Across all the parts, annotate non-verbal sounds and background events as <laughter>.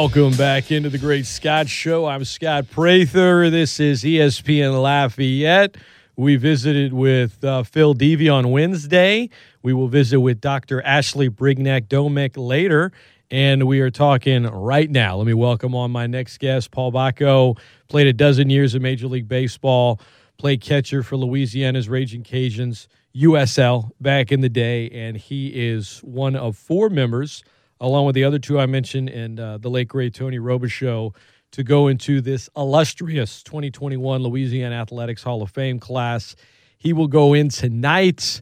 Welcome back into the Great Scott Show. I'm Scott Prather. This is ESPN Lafayette. We visited with uh, Phil Devey on Wednesday. We will visit with Dr. Ashley Brignac Domek later. And we are talking right now. Let me welcome on my next guest, Paul Bako. Played a dozen years of Major League Baseball, played catcher for Louisiana's Raging Cajuns, USL back in the day. And he is one of four members along with the other two I mentioned and uh, the late great Tony Robichaux, to go into this illustrious 2021 Louisiana Athletics Hall of Fame class. He will go in tonight.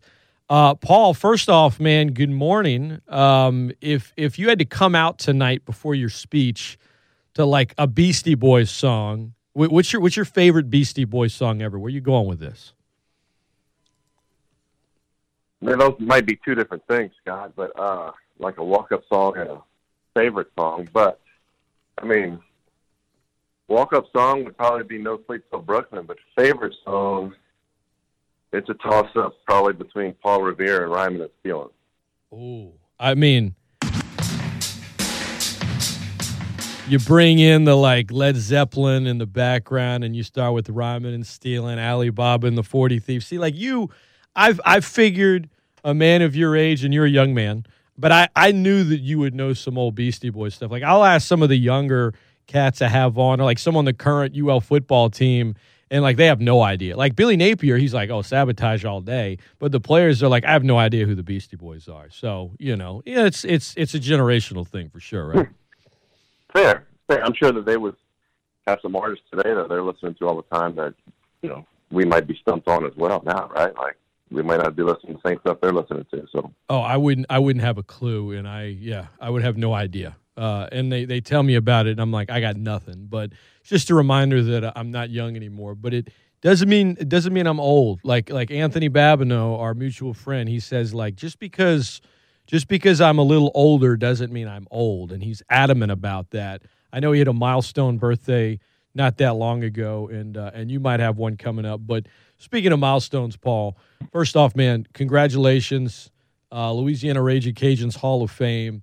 Uh, Paul, first off, man, good morning. Um, if if you had to come out tonight before your speech to like a Beastie Boys song, what's your what's your favorite Beastie Boys song ever? Where are you going with this? Man, those might be two different things, Scott. But uh, like a walk up song and a favorite song. But I mean, walk up song would probably be No Sleep Till Brooklyn, but favorite song, it's a toss up probably between Paul Revere and Rhymin and Stealing. Oh, I mean, you bring in the like Led Zeppelin in the background, and you start with Rhymin and Stealing, Alibaba and the Forty Thieves. See, like you, I've I've figured a man of your age, and you're a young man but I, I knew that you would know some old Beastie Boys stuff. Like I'll ask some of the younger cats I have on, or like some on the current UL football team, and like they have no idea. Like Billy Napier, he's like, oh, sabotage all day. But the players are like, I have no idea who the Beastie Boys are. So you know, yeah, it's it's it's a generational thing for sure, right? <laughs> Fair, fair. I'm sure that they would have some artists today that they're listening to all the time that you know we might be stumped on as well now, right? Like we might not be listening to the same stuff they're listening to. So oh, I wouldn't I wouldn't have a clue, and I yeah I would have no idea. Uh, and they they tell me about it, and I'm like I got nothing. But it's just a reminder that I'm not young anymore. But it doesn't mean it doesn't mean I'm old. Like like Anthony Babineau, our mutual friend, he says like just because just because I'm a little older doesn't mean I'm old, and he's adamant about that. I know he had a milestone birthday not that long ago, and uh, and you might have one coming up. But speaking of milestones, Paul, first off, man, congratulations, uh, Louisiana Raging Cajuns Hall of Fame.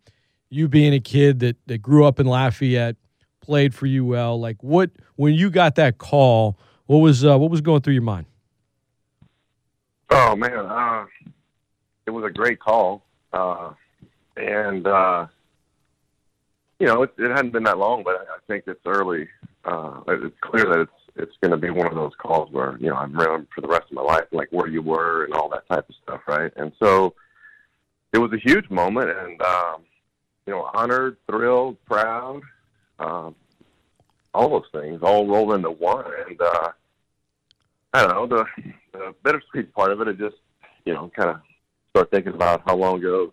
You being a kid that that grew up in Lafayette, played for UL. Like, what when you got that call? What was uh, what was going through your mind? Oh man, uh, it was a great call, uh, and uh, you know it, it hadn't been that long, but I think it's early uh, it's clear that it's it's going to be one of those calls where you know I'm around for the rest of my life, like where you were and all that type of stuff, right? And so it was a huge moment, and um, you know, honored, thrilled, proud, um, all those things all rolled into one. And uh, I don't know the, the bittersweet part of it. It just you know kind of start thinking about how long ago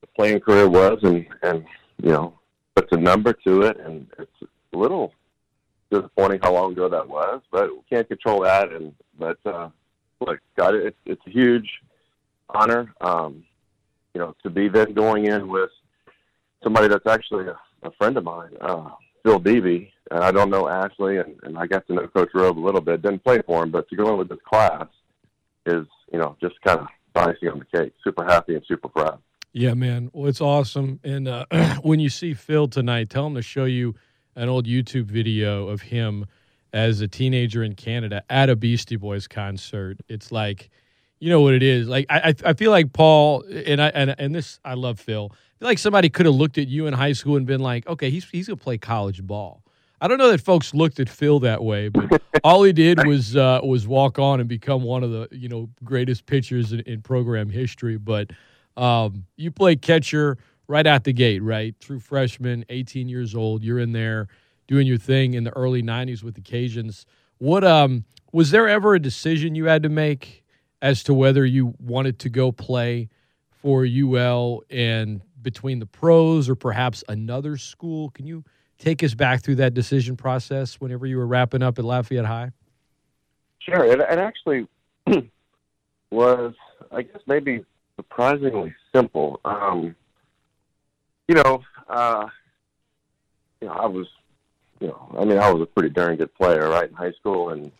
the playing career was, and and you know puts a number to it, and it's a little disappointing how long ago that was, but we can't control that. And but uh, look, God, it's it's a huge honor, um, you know, to be then going in with somebody that's actually a, a friend of mine, uh, Phil Devey. And I don't know Ashley, and, and I got to know Coach Robe a little bit. Didn't play for him, but to go in with this class is, you know, just kind of icing on the cake. Super happy and super proud. Yeah, man. Well, it's awesome. And uh, <clears throat> when you see Phil tonight, tell him to show you an old YouTube video of him as a teenager in Canada at a Beastie Boys concert. It's like, you know what it is. Like I, I feel like Paul and I and, and this I love Phil. I feel like somebody could have looked at you in high school and been like, okay, he's he's gonna play college ball. I don't know that folks looked at Phil that way, but <laughs> all he did was uh, was walk on and become one of the you know greatest pitchers in, in program history. But um, you play catcher right out the gate, right? True freshman, 18 years old. You're in there doing your thing in the early 90s with the Cajuns. What um was there ever a decision you had to make as to whether you wanted to go play for UL and between the pros or perhaps another school? Can you take us back through that decision process whenever you were wrapping up at Lafayette High? Sure. It, it actually <clears throat> was, I guess, maybe surprisingly simple. Um, you know, uh, you know, I was, you know, I mean, I was a pretty darn good player, right, in high school, and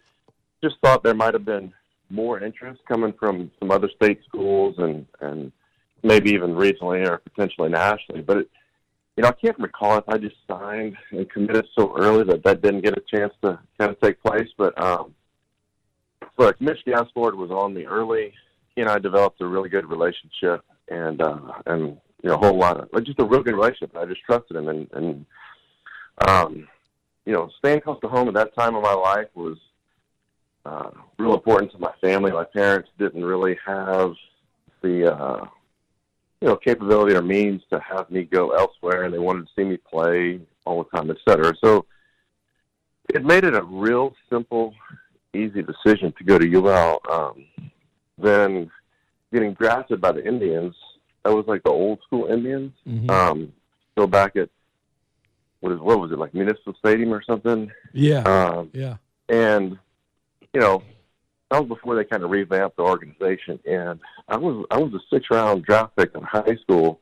just thought there might have been more interest coming from some other state schools and and maybe even regionally or potentially nationally. But it, you know, I can't recall if I just signed and committed so early that that didn't get a chance to kind of take place. But um, look, Mitch Gaspard was on me early. He and I developed a really good relationship, and uh, and you know, a whole lot of like, just a real good relationship. I just trusted him, and and um, you know, staying close to home at that time of my life was uh, real important to my family. My parents didn't really have the uh, you know capability or means to have me go elsewhere, and they wanted to see me play all the time, et cetera. So it made it a real simple, easy decision to go to UL. Um, then getting drafted by the Indians, that was like the old school Indians. Mhm. Um, still back at what is what was it like Municipal Stadium or something? yeah, Um, yeah. and you know that was before they kind of revamped the organization and i was i was a six round draft pick in high school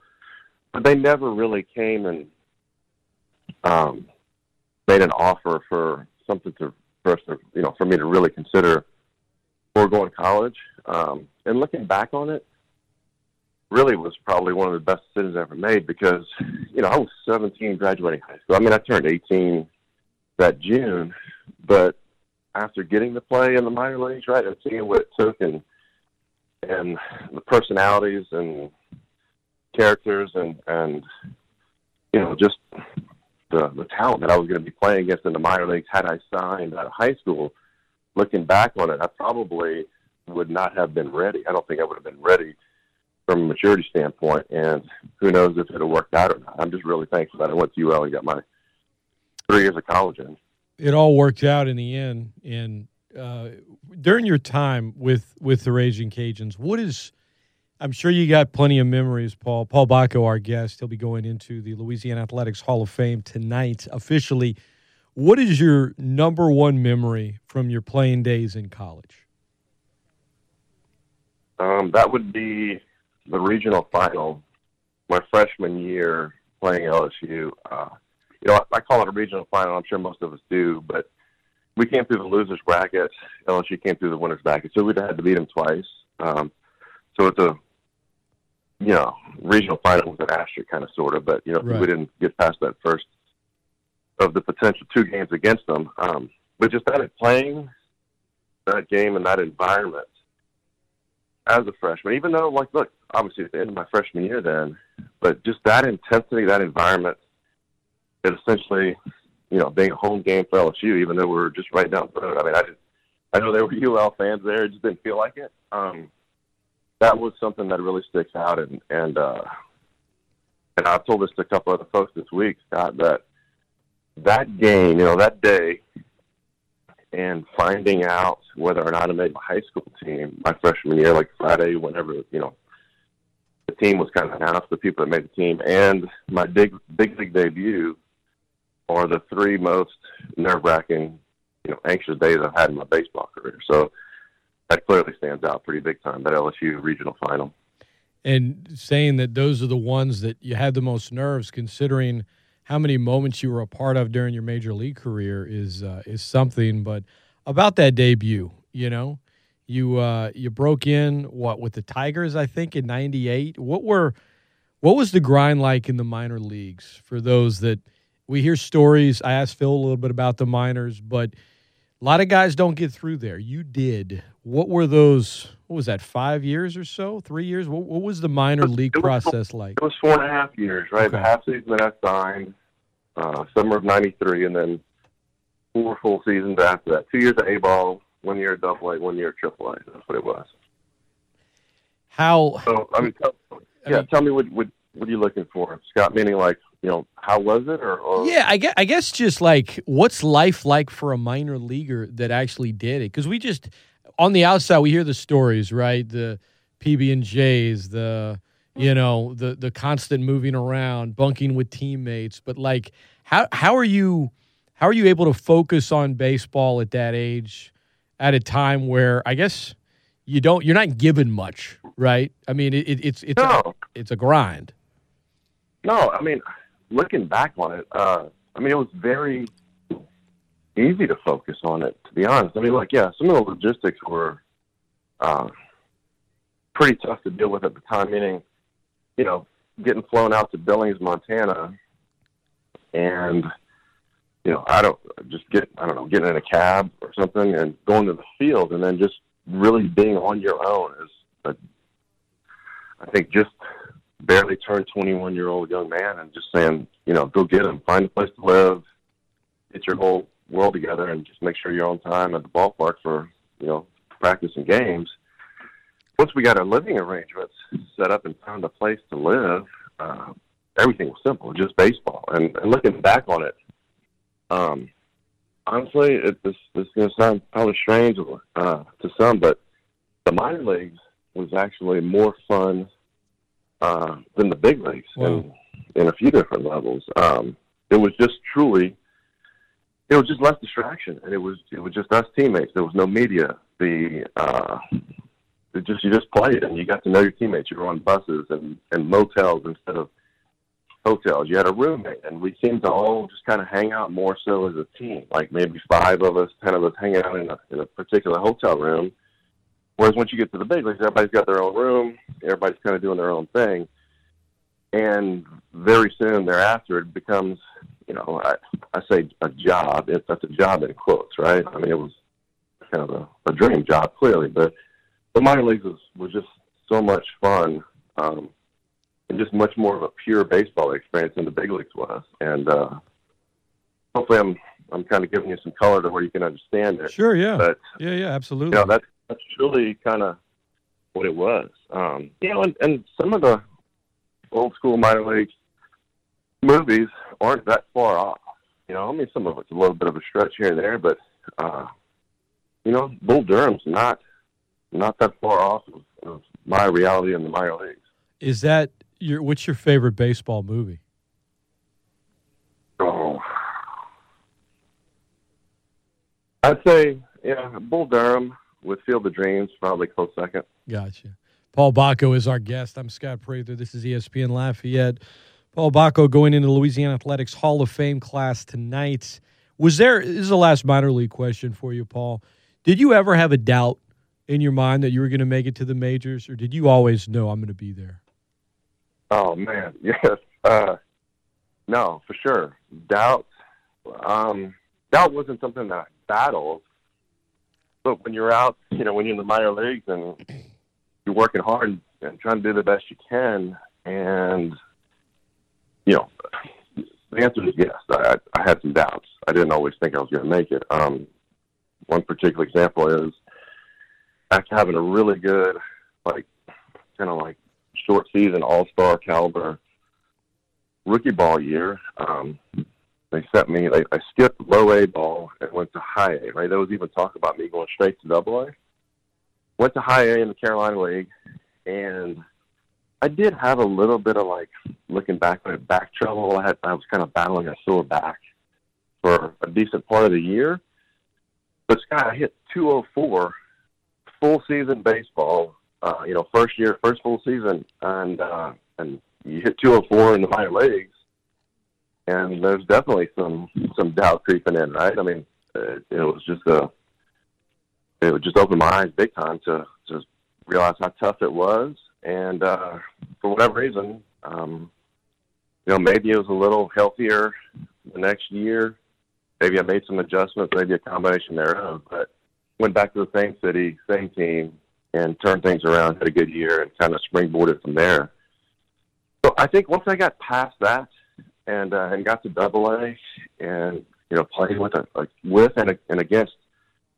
but they never really came and um made an offer for something to for us to you know for me to really consider for going to college um and looking back on it really was probably one of the best decisions i ever made because you know i was 17 graduating high school i mean i turned 18 that june but after getting to play in the minor leagues, right, and seeing what it took and and the personalities and characters and and you know just the the talent that I was going to be playing against in the minor leagues had I signed out of high school. Looking back on it, I probably would not have been ready. I don't think I would have been ready from a maturity standpoint, and who knows if it'll work out or not. I'm just really thankful that I went to UL and got my three years of college in. it all worked out in the end. And uh, during your time with with the Raging Cajuns, what is? I'm sure you got plenty of memories, Paul. Paul Bako, our guest, he'll be going into the Louisiana Athletics Hall of Fame tonight officially. What is your number one memory from your playing days in college? Um, that would be the regional final, my freshman year playing LSU. Uh, you know, I, I call it a regional final. I'm sure most of us do, but we came through the losers bracket. LSU came through the winners bracket, so we'd had to beat them twice. Um, so it's a you know regional final with an asterisk, kind of sort of, but you know Right. we didn't get past that first of the potential two games against them. Um, but just that playing that game in that environment as a freshman, even though, like, look, obviously at the end of my freshman year then, but just that intensity, that environment, it essentially, you know, being a home game for LSU, even though we were just right down the road. I mean, I just, I know there were <laughs> UL fans there, it just didn't feel like it. Um, that was something that really sticks out, and and uh, and I've told this to a couple other folks this week, Scott, that that game, you know, that day, and finding out whether or not I made my high school team my freshman year, like Friday, whenever you know the team was kind of announced, the people that made the team, and my big big league debut are the three most nerve wracking, you know, anxious days I've had in my baseball career. So that clearly stands out pretty big time. That LSU regional final. and saying that those are the ones that you had the most nerves considering how many moments you were a part of during your major league career is uh, is something but about that debut you know you uh, you broke in what with the Tigers I think in 98 what were what was the grind like in the minor leagues for those that we hear stories I asked Phil a little bit about the minors but a lot of guys don't get through there. You did. What were those? What was that? Five years or so? Three years? What, what was the minor league was- process like? It was four and a half years, right? The Okay. half season that I signed, uh, summer of '93, and then four full seasons after that. Two years of A ball, one year of Double A, one year of Triple A. That's what it was. How? So I mean, tell, I yeah, mean- tell me what what what are you looking for, Scott? Meaning like you know how was it or, or Yeah, I guess, I guess just like what's life like for a minor leaguer that actually did it? Because we just on the outside we hear the stories, right? The PB and J's, the you mm. know the the constant moving around, bunking with teammates. But like, how how are you how are you able to focus on baseball at that age, at a time where I guess you don't you're not given much, right? I mean, it, it, it's it's a, no, it's a grind. no. I mean, looking back on it, uh, I mean it was very easy to focus on it. To be honest, I mean, like yeah, some of the logistics were uh, pretty tough to deal with at the time. Meaning, you know, getting flown out to Billings, Montana and you know, I don't just get I don't know, getting in a cab or something and going to the field, and then just really being on your own is, a, I think, just barely turned 21 year old young man, and just saying, you know, go get them, find a place to live, get your whole world together, and just make sure you're on time at the ballpark for you know practice and games. Once we got our living arrangements set up and found a place to live, uh, everything was simple, just baseball. And, and looking back on it, um, honestly, it, this this is going to sound probably strange uh, to some, but the minor leagues was actually more fun uh, than the big leagues wow. in, in a few different levels. Um, it was just truly, it was just less distraction, and it was it was just us teammates. There was no media. The uh, it just you just played, and you got to know your teammates. You were on buses and and motels instead of hotels. You had a roommate, and we seemed to all just kind of hang out more so as a team. Like maybe five of us, ten of us, hanging out in a in a particular hotel room. Whereas once you get to the big leagues, everybody's got their own room. Everybody's kind of doing their own thing, and very soon thereafter, it becomes, you know, I, I say a job. It's that's a job in quotes, right? I mean, it was kind of a, a dream job, clearly, but the minor leagues was was just so much fun. Um, and just much more of a pure baseball experience than the big leagues was. And uh, hopefully, I'm I'm kind of giving you some color to where you can understand it. Sure. Yeah. But yeah, yeah, absolutely. You know, that's that's really kind of what it was. Um, you know, and, and some of the old school minor league movies aren't that far off. You know, I mean, some of it's a little bit of a stretch here and there, but uh, you know, Bull Durham's not not that far off of, of my reality in the minor leagues. Is that your what's your favorite baseball movie? Oh, I'd say yeah, Bull Durham with Field of Dreams probably close second. Gotcha. Paul Bako is our guest. I'm Scott Prather. This is ESPN Lafayette. Paul Bako going into the Louisiana Athletics Hall of Fame class tonight. Was there? This is the last minor league question for you, Paul. Did you ever have a doubt in your mind that you were going to make it to the majors, or did you always know I'm going to be there? Oh man, <laughs> yes. Uh, no, for sure. Doubt. Um, doubt wasn't something that I battled, but when you're out, you know, when you're in the minor leagues and you're working hard and trying to do the best you can, and you know, the answer is yes. I, I had some doubts. I didn't always think I was going to make it. Um, one particular example is after having a really good, like, kind of like short season All Star caliber rookie ball year. Um, they sent me. They, I skipped low A ball and went to high A. Right, there was even talk about me going straight to Double A. Went to high A in the Carolina League, and I did have a little bit of like looking back at back trouble. I had I was kind of battling a sore back for a decent part of the year. But Scott, I hit 204 full season baseball uh, you know, first year, first full season, and uh, and you hit 204 in the minor leagues, and there's definitely some some doubt creeping in, right? I mean, it, it was just a it just open my eyes big time to just realize how tough it was, and uh, for whatever reason, um, you know, maybe it was a little healthier the next year. Maybe I made some adjustments, maybe a combination thereof, but went back to the same city, same team, and turned things around, had a good year, and kind of springboarded from there. So I think once I got past that and uh, and got to Double A, and you know playing with a, a with and, a, and against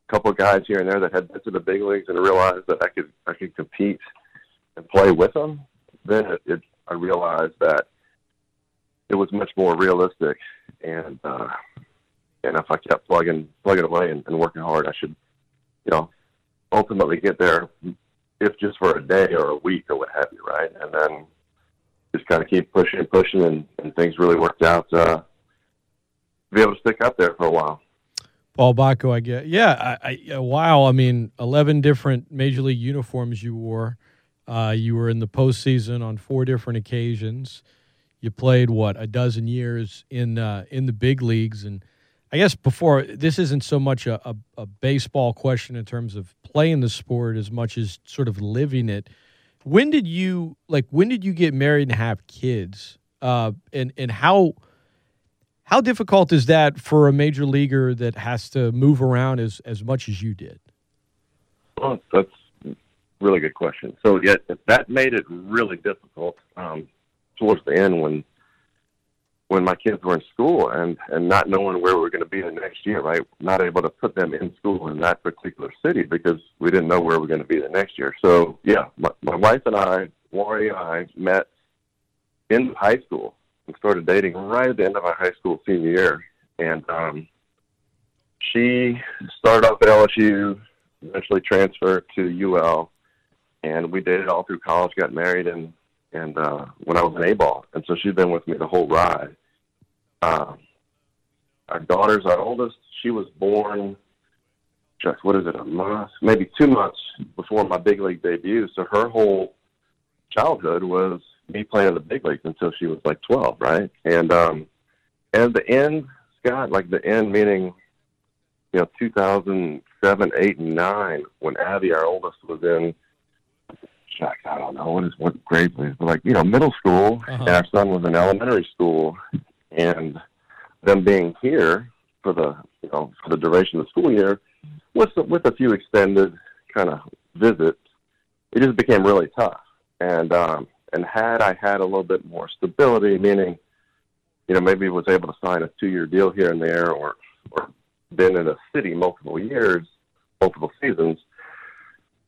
a couple of guys here and there that had been to the big leagues, and realized that I could I could compete and play with them, then it, it I realized that it was much more realistic, and uh, and if I kept plugging plugging away and, and working hard, I should, you know, ultimately get there, if just for a day or a week or what have you, right? And then just kind of keep pushing and pushing, and, and things really worked out uh, to be able to stick up there for a while. Paul Bako, I get. Yeah, I, I, wow. I mean, 11 different major league uniforms you wore. Uh, you were in the postseason on four different occasions. You played what a dozen years in uh, in the big leagues, and I guess before this isn't so much a, a, a, baseball question in terms of playing the sport as much as sort of living it. When did you like? When did you get married and have kids? Uh, and and how How difficult is that for a major leaguer that has to move around as, as much as you did? Well, that's really good question. So, yeah, that made it really difficult um, towards the end when when my kids were in school and and not knowing where we were going to be the next year, right? Not able to put them in school in that particular city because we didn't know where we were going to be the next year. So yeah, my, my wife and I, Lori and I, met in high school and started dating right at the end of my high school senior year. And um, she started off at LSU, eventually transferred to UL, and we dated all through college, got married, and and uh, when I was an A ball, and so she's been with me the whole ride. Um, our daughter's our oldest. She was born, just what is it, a month, maybe two months before my big league debut. So her whole childhood was me playing in the big leagues until she was like 12, right? And um, and the end, Scott, like the end meaning, you know, 2007, 8, and 9, when Abby, our oldest, was in Chuck, I don't know what is what grade was, but like you know, middle school, uh-huh. and our son was in elementary school, and them being here for the you know for the duration of the school year, with with a few extended kind of visits, it just became really tough. And um, and had I had a little bit more stability, meaning, you know, maybe was able to sign a two year deal here and there, or or been in a city multiple years, multiple seasons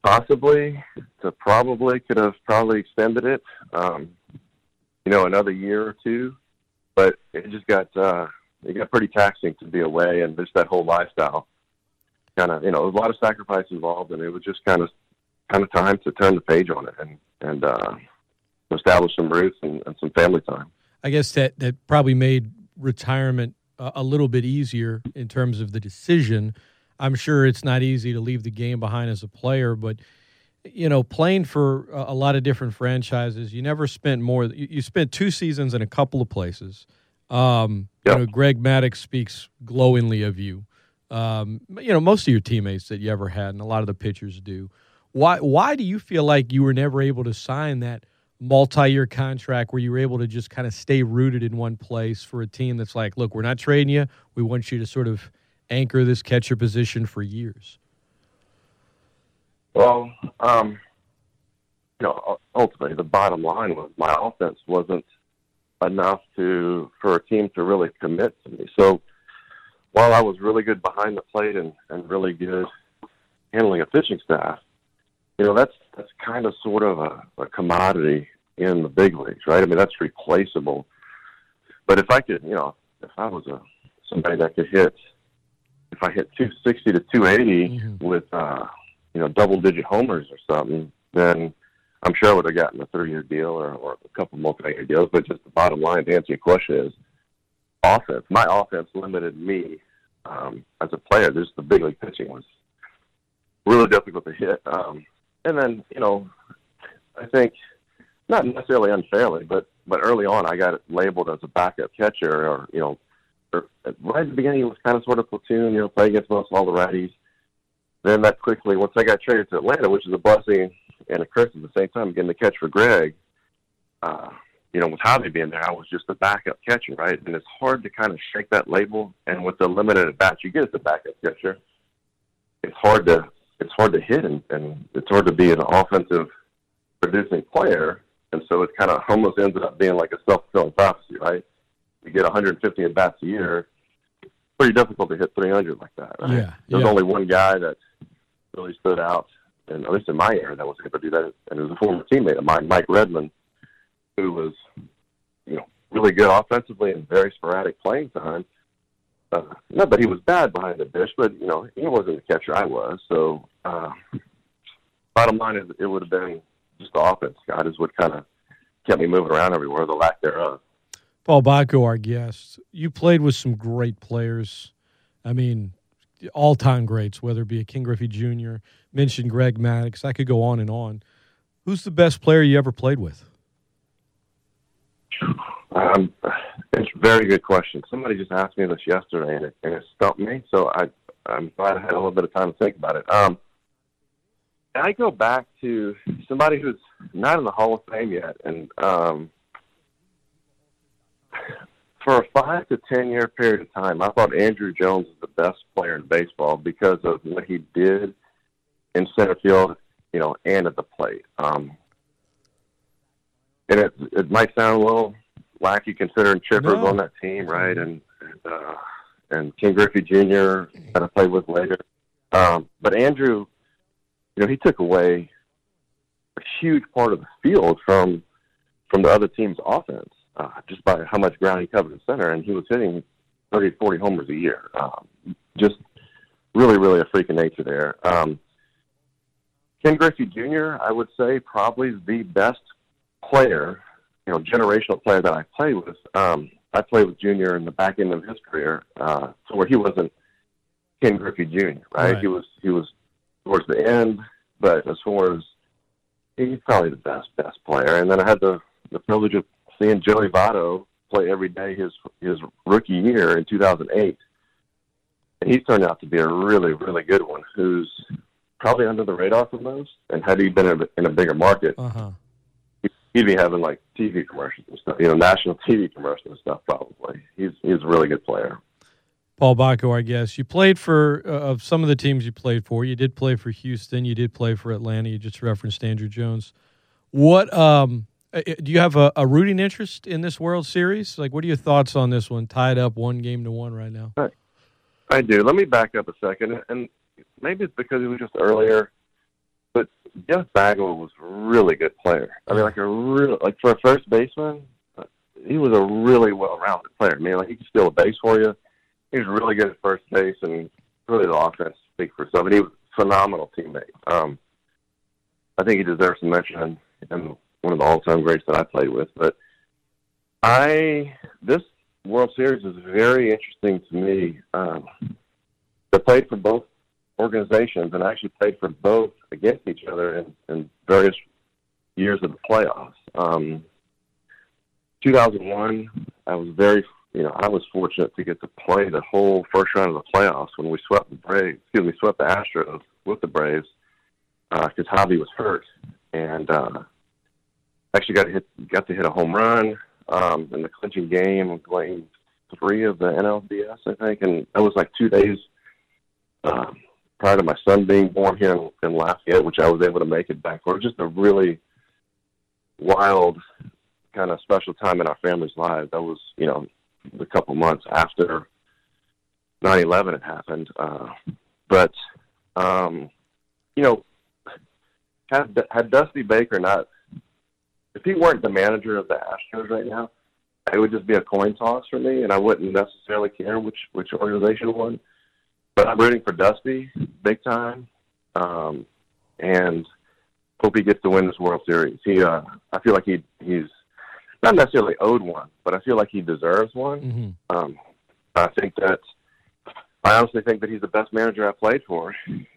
Possibly, to probably could have probably extended it, um, you know, another year or two, but it just got uh, it got pretty taxing to be away and just that whole lifestyle. Kind of, you know, a lot of sacrifice involved, and it was just kind of kind of time to turn the page on it and and uh, establish some roots and, and some family time. I guess that that probably made retirement a, a little bit easier in terms of the decision I'm sure it's not easy to leave the game behind as a player, but you know, playing for a lot of different franchises, you never spent more. You spent two seasons in a couple of places. Um, yep. You know, Greg Maddux speaks glowingly of you. Um, you know, most of your teammates that you ever had, and a lot of the pitchers do. Why? Why do you feel like you were never able to sign that multi-year contract where you were able to just kind of stay rooted in one place for a team that's like, look, we're not trading you. We want you to sort of anchor this catcher position for years? Well, um, you know, ultimately the bottom line was my offense wasn't enough to for a team to really commit to me. So while I was really good behind the plate and, and really good handling a pitching staff, you know, that's that's kind of sort of a, a commodity in the big leagues, right? I mean, that's replaceable. But if I could, you know, if I was a somebody that could hit if I hit 260 to 280 mm-hmm. with uh, you know double digit homers or something, then I'm sure I would have gotten a three year deal or, or a couple multi year deals. But just the bottom line to answer your question is offense. My offense limited me um, as a player. Just the big league pitching was really difficult to hit. Um, and then you know, I think not necessarily unfairly, but but early on I got labeled as a backup catcher or you know right at the beginning, it was kind of sort of platoon, you know, play against most all the righties. Then that quickly, once I got traded to Atlanta, which is a blessing and a curse at the same time, getting the catch for Greg, uh, you know, with Javi being there, I was just a backup catcher, right? And it's hard to kind of shake that label. And with the limited at bats you get as a backup catcher, it's hard to it's hard to hit and, and it's hard to be an offensive producing player. And so it kind of almost ends up being like a self fulfilling prophecy, right? You get 150 at bats a year, pretty difficult to hit 300 like that. Right? Yeah, There's yeah. only one guy that really stood out, and at least in my era, that was able to do that, and it was a former teammate of mine, Mike Redmond, who was, you know, really good offensively and very sporadic playing time. Uh, not that he was bad behind the dish, but you know he wasn't the catcher I was. So, uh, bottom line is, it would have been just the offense. God is what kind of kept me moving around everywhere, the lack thereof. Paul Bako, our guest, you played with some great players. I mean, all time greats, whether it be a Ken Griffey Jr., mentioned Greg Maddux. I could go on and on. Who's the best player you ever played with? Um, it's a very good question. Somebody just asked me this yesterday, and it, and it stumped me. So I, I'm glad I had a little bit of time to think about it. Um, I go back to somebody who's not in the Hall of Fame yet, and um, for a five to ten year period of time, I thought Andruw Jones was the best player in baseball because of what he did in center field, you know, and at the plate. Um, and it it might sound a little wacky considering Chipper's No. on that team, right? And and, uh, and Ken Griffey Jr. that I played with later. Um, but Andruw, you know, he took away a huge part of the field from from the other team's offense uh, just by how much ground he covered in center, and he was hitting 30, 40 homers a year. Um, just really, really a freak of nature there. Um, Ken Griffey Jr., I would say, probably the best player, you know, generational player that I played with. Um, I played with Junior in the back end of his career, uh, so where he wasn't Ken Griffey Jr. Right? Right. He was he was towards the end, but as far as he's probably the best best player. And then I had the the privilege of seeing Joey Votto play every day his his rookie year in 2008, and he's turned out to be a really really good one. Who's probably under the radar for most. And had he been in a, in a bigger market, Uh huh. he'd be having like TV commercials and stuff, you know, national <laughs> TV commercials and stuff. Probably, he's he's a really good player. Paul Bako, I guess you played for uh, of some of the teams you played for. You did play for Houston. You did play for Atlanta. You just referenced Andruw Jones. What um, do you have a, a rooting interest in this World Series? Like, what are your thoughts on this one? Tied up one game to one right now. I do. Let me back up a second, and maybe it's because it was just earlier, but Jeff Bagwell was a really good player. I mean, like a real like for a first baseman, uh, he was a really well-rounded player. I mean, like he could steal a base for you. He was really good at first base, and really the offense speak for itself. And he was a phenomenal teammate. Um, I think he deserves some mention and one of the all-time greats that I played with. But I this World Series is very interesting to me. Um, I played for both organizations and I actually played for both against each other in, in various years of the playoffs. Um, 2001, I was very, you know, I was fortunate to get to play the whole first round of the playoffs when we swept the Braves, excuse me, swept the Astros with the Braves because Javi was hurt and uh, actually got to hit, got to hit a home run um, in the clinching game of game three of the NLDS, I think, and that was like two days um, prior to my son being born here in, in Lafayette, which I was able to make it back for. Just a really wild, kind of special time in our family's lives. That was, you know, a couple months after 9/11 had happened. Uh, but, um, you know, had had Dusty Baker not, if he weren't the manager of the Astros right now, it would just be a coin toss for me, and I wouldn't necessarily care which which organization won. But I'm rooting for Dusty big time, um, and hope he gets to win this World Series. He, uh, I feel like he he's not necessarily owed one, but I feel like he deserves one. Mm-hmm. Um, I think that I honestly think that he's the best manager I played for,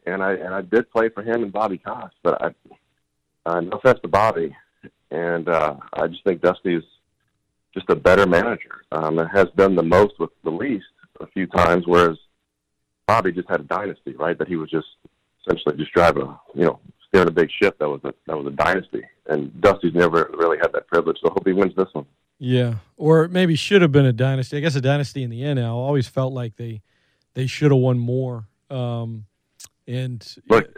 and I and I did play for him and Bobby Cox, but I, uh, no offense to Bobby, and uh, I just think Dusty's just a better manager um, and has done the most with the least a few times, whereas Bobby just had a dynasty, right? That he was just essentially just driving a you know steering a big ship that was a that was a dynasty, and Dusty's never really had that privilege. So I hope he wins this one. Yeah, or maybe should have been a dynasty. I guess a dynasty in the NL. Always felt like they they should have won more. Um, and Look,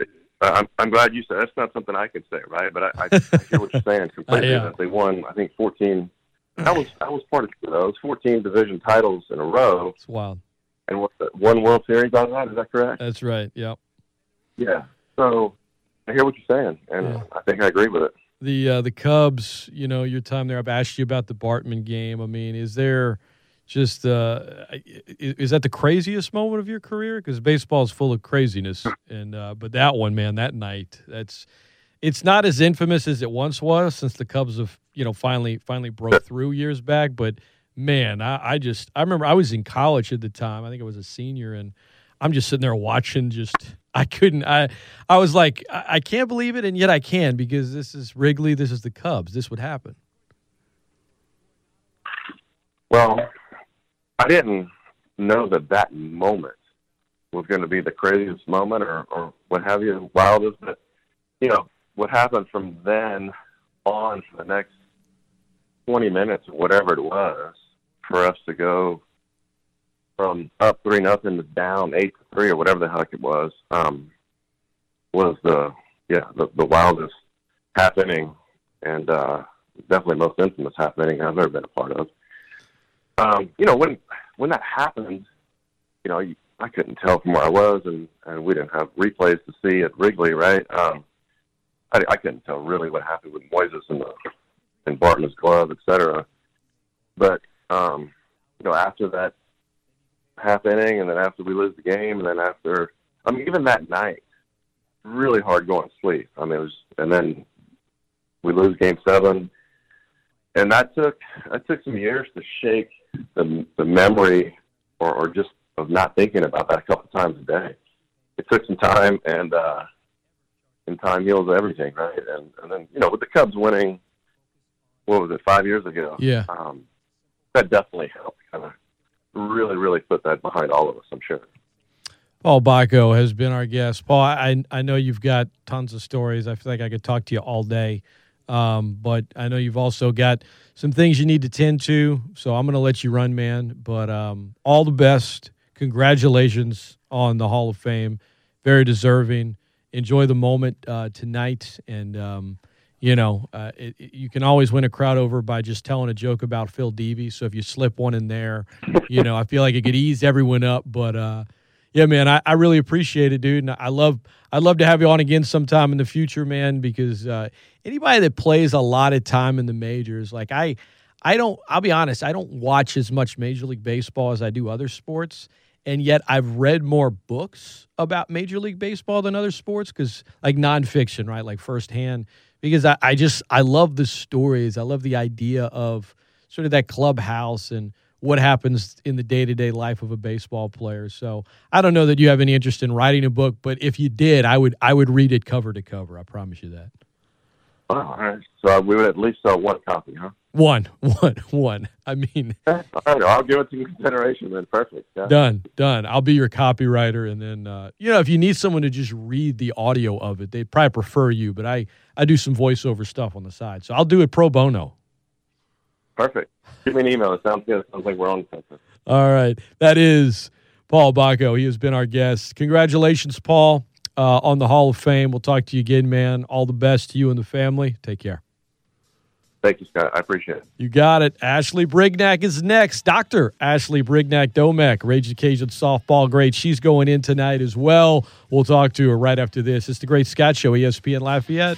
I'm, I'm glad you said that's not something I could say, right? But I, I, I hear what you're <laughs> saying completely. Yeah. That they won, I think, 14. I was I was part of those 14 division titles in a row, it's wild. and what, one World Series out of that. Is that correct? That's right. Yep. Yeah. So I hear what you're saying, and Yeah. I think I agree with it. The uh, the Cubs. You know, your time there. I've asked you about the Bartman game. I mean, is there just uh, is that the craziest moment of your career? Because baseball is full of craziness, and uh, but that one, man, that night, that's it's not as infamous as it once was since the Cubs have you know finally finally broke through years back. But man, I, I just I remember I was in college at the time. I think I was a senior, and I'm just sitting there watching. Just I couldn't. I I was like I, I can't believe it, and yet I can because this is Wrigley. This is the Cubs. This would happen. Well, I didn't know that that moment was going to be the craziest moment or, or what have you, wildest. But, you know, what happened from then on for the next 20 minutes or whatever it was, for us to go from up three nothing to down eight to three or whatever the heck it was um, was the yeah the, the wildest happening and uh, definitely most infamous happening I've ever been a part of. Um, you know when when that happened, you know I couldn't tell from where I was, and and we didn't have replays to see at Wrigley, right? Um, I, I couldn't tell really what happened with Moises and the and Bartman's glove, et cetera. But um, you know, after that half inning, and then after we lose the game, and then after, I mean, even that night, really hard going to sleep. I mean, it was, and then we lose game seven, and that took that took some years to shake the the memory or, or just of not thinking about that a couple times a day. It took some time, and uh, and time heals everything, right? And and then you know, with the Cubs winning, what was it, five years ago? Yeah. Um, that definitely helped kind of really, really put that behind all of us, I'm sure. Paul Bako has been our guest. Paul, I I know you've got tons of stories. I feel like I could talk to you all day, um, but I know you've also got some things you need to tend to. So I'm going to let you run, man. But um, all the best. Congratulations on the Hall of Fame. Very deserving. Enjoy the moment uh, tonight, and um, you know, uh, it, it, you can always win a crowd over by just telling a joke about Phil Devey. So if you slip one in there, you know, I feel like it could ease everyone up. But uh, yeah, man, I, I really appreciate it, dude. And I love I'd love to have you on again sometime in the future, man, because uh, anybody that plays a lot of time in the majors, like I I don't I'll be honest, I don't watch as much Major League Baseball as I do other sports. And yet I've read more books about Major League Baseball than other sports because like nonfiction, right? Like firsthand because I, I just I love the stories. I love the idea of sort of that clubhouse and what happens in the day to day life of a baseball player. So I don't know that you have any interest in writing a book, but if you did, I would I would read it cover to cover. I promise you that. Wow. All right. So we would at least sell one copy, huh? One, <laughs> one, one. I mean, <laughs> all right, I'll give it some consideration then. Perfect. Yeah. Done, done. I'll be your copywriter, and then uh, you know if you need someone to just read the audio of it, they'd probably prefer you. But I, I do some voiceover stuff on the side, so I'll do it pro bono. Perfect. Give me an email. It sounds good. It sounds like we're on something. All right, that is Paul Bako. He has been our guest. Congratulations, Paul, uh, on the Hall of Fame. We'll talk to you again, man. All the best to you and the family. Take care. Thank you, Scott. I appreciate it. You got it. Ashley Brignac is next. Dr. Ashley Brignac Domek, Raging Cajun softball great. She's going in tonight as well. We'll talk to her right after this. It's the Great Scott Show, ESPN Lafayette.